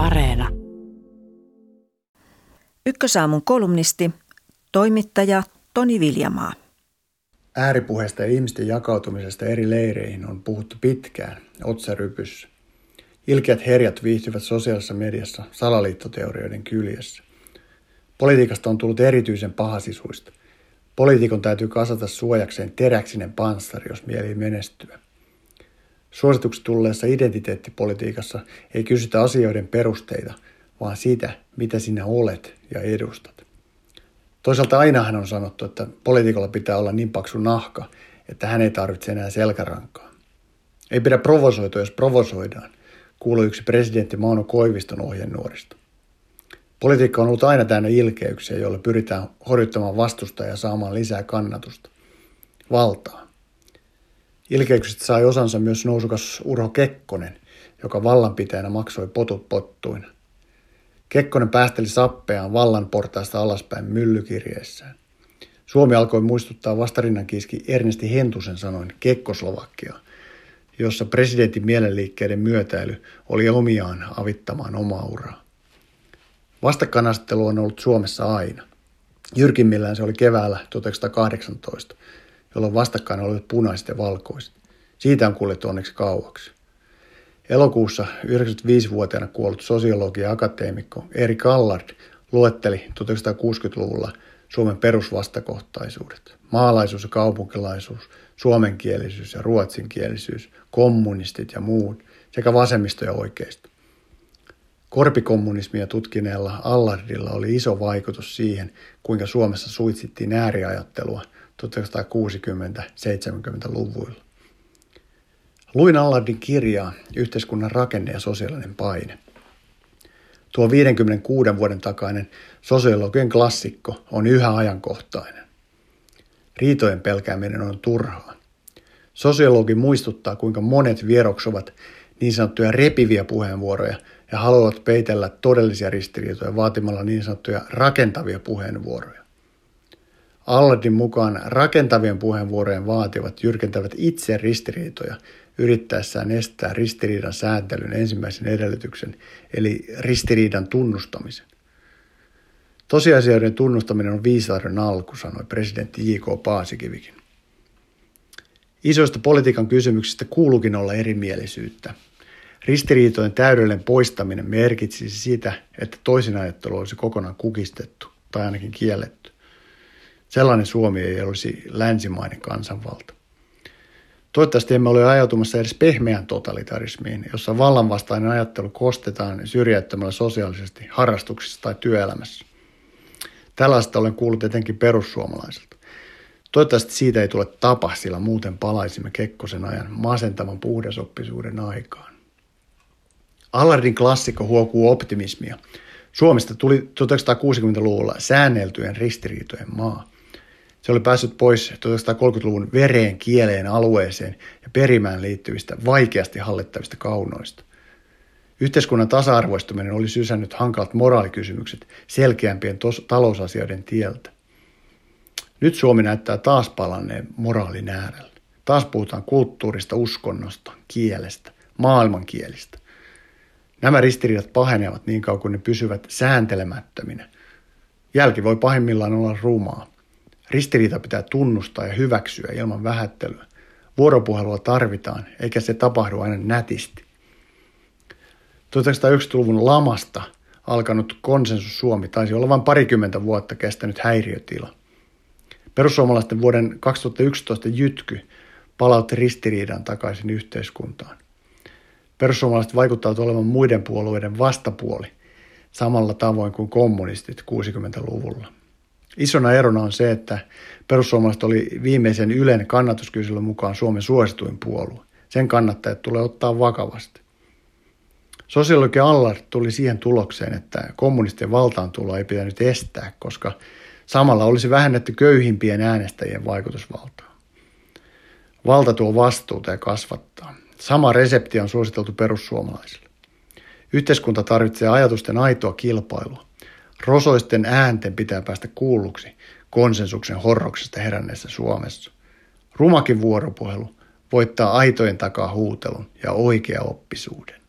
Areena. Ykkösaamun kolumnisti, toimittaja Toni Viljamaa. Ääripuheesta ja ihmisten jakautumisesta eri leireihin on puhuttu pitkään, otsarypyssä. Ilkeät herjat viihtyvät sosiaalisessa mediassa salaliittoteorioiden kyljessä. Politiikasta on tullut erityisen pahasisuista. Poliitikon täytyy kasata suojakseen teräksinen panssari, jos mieli menestyä. Suosituksi tulleessa identiteettipolitiikassa ei kysytä asioiden perusteita, vaan sitä, mitä sinä olet ja edustat. Toisaalta ainahan on sanottu, että poliitikolla pitää olla niin paksu nahka, että hän ei tarvitse enää selkärankaa. Ei pidä provosoitua, jos provosoidaan, kuului yksi presidentti Mauno Koiviston ohjenuorista. Politiikka on ollut aina täynnä ilkeyksiä, joilla pyritään horjuttamaan vastustajaa ja saamaan lisää kannatusta. Valtaa. Ilkeyksistä sai osansa myös nousukas Urho Kekkonen, joka vallanpitäjänä maksoi potut pottuina. Kekkonen päästeli sappeaan vallan portaista alaspäin myllykirjeessään. Suomi alkoi muistuttaa vastarinnan kiiski Ernesti Hentusen sanoin Kekkoslovakia, jossa presidentin mielenliikkeiden myötäily oli omiaan avittamaan omaa uraa. Vastakkainasettelu on ollut Suomessa aina. Jyrkimmillään se oli keväällä 1918, jolloin vastakkain olivat punaiset ja valkoiset. Siitä on kuljettu onneksi kauaksi. Elokuussa 95-vuotiaana kuollut sosiologi ja akateemikko Eri Kallard luetteli 1960-luvulla Suomen perusvastakohtaisuudet. Maalaisuus ja kaupunkilaisuus, suomenkielisyys ja ruotsinkielisyys, kommunistit ja muut sekä vasemmisto ja oikeisto. Korpikommunismia tutkineella Allardilla oli iso vaikutus siihen, kuinka Suomessa suitsittiin ääriajattelua 1960-70-luvuilla. Luin Allardin kirjaa Yhteiskunnan rakenne ja sosiaalinen paine. Tuo 56 vuoden takainen sosiologien klassikko on yhä ajankohtainen. Riitojen pelkääminen on turhaa. Sosiologi muistuttaa, kuinka monet vieroksovat niin sanottuja repiviä puheenvuoroja ja haluavat peitellä todellisia ristiriitoja vaatimalla niin sanottuja rakentavia puheenvuoroja. Alladin mukaan rakentavien puheenvuorojen vaativat jyrkentävät itse ristiriitoja yrittäessään estää ristiriidan sääntelyn ensimmäisen edellytyksen, eli ristiriidan tunnustamisen. Tosiasioiden tunnustaminen on viisauden alku, sanoi presidentti J.K. Paasikivikin. Isoista politiikan kysymyksistä kuuluukin olla erimielisyyttä. Ristiriitojen täydellinen poistaminen merkitsisi sitä, että toisinajattelu olisi kokonaan kukistettu tai ainakin kielletty. Sellainen Suomi ei olisi länsimainen kansanvalta. Toivottavasti emme ole ajautumassa edes pehmeään totalitarismiin, jossa vallanvastainen ajattelu kostetaan syrjäyttämällä sosiaalisesti harrastuksissa tai työelämässä. Tällaista olen kuullut etenkin perussuomalaisilta. Toivottavasti siitä ei tule tapa, sillä muuten palaisimme Kekkosen ajan masentavan puhdasoppisuuden aikaan. Allardin klassikko huokuu optimismia. Suomesta tuli 1960-luvulla säänneltyjen ristiriitojen maa. Se oli päässyt pois 1930-luvun vereen, kieleen, alueeseen ja perimään liittyvistä vaikeasti hallittavista kaunoista. Yhteiskunnan tasa-arvoistuminen oli sysännyt hankalat moraalikysymykset selkeämpien tos- talousasioiden tieltä. Nyt Suomi näyttää taas palanneen moraalin äärellä. Taas puhutaan kulttuurista, uskonnosta, kielestä, maailmankielistä. Nämä ristiriidat pahenevat niin kauan kuin ne pysyvät sääntelemättöminä. Jälki voi pahimmillaan olla rumaa. Ristiriita pitää tunnustaa ja hyväksyä ilman vähättelyä. Vuoropuhelua tarvitaan, eikä se tapahdu aina nätisti. 1990-luvun lamasta alkanut konsensus Suomi taisi olla vain parikymmentä vuotta kestänyt häiriötila. Perussuomalaisten vuoden 2011 jytky palautti ristiriidan takaisin yhteiskuntaan. Perussuomalaiset vaikuttavat olevan muiden puolueiden vastapuoli samalla tavoin kuin kommunistit 60-luvulla. Isona erona on se, että perussuomalaiset oli viimeisen Ylen kannatuskyselyn mukaan Suomen suosituin puolue. Sen kannattajat tulee ottaa vakavasti. Sosiologi Allard tuli siihen tulokseen, että kommunistien valtaantuloa ei pitänyt estää, koska samalla olisi vähennetty köyhimpien äänestäjien vaikutusvaltaa. Valta tuo vastuuta ja kasvattaa. Sama resepti on suositeltu perussuomalaisille. Yhteiskunta tarvitsee ajatusten aitoa kilpailua. Rosoisten äänten pitää päästä kuulluksi konsensuksen horroksesta heränneessä Suomessa. Rumakin vuoropuhelu voittaa aitojen takaa huutelun ja oikea oppisuuden.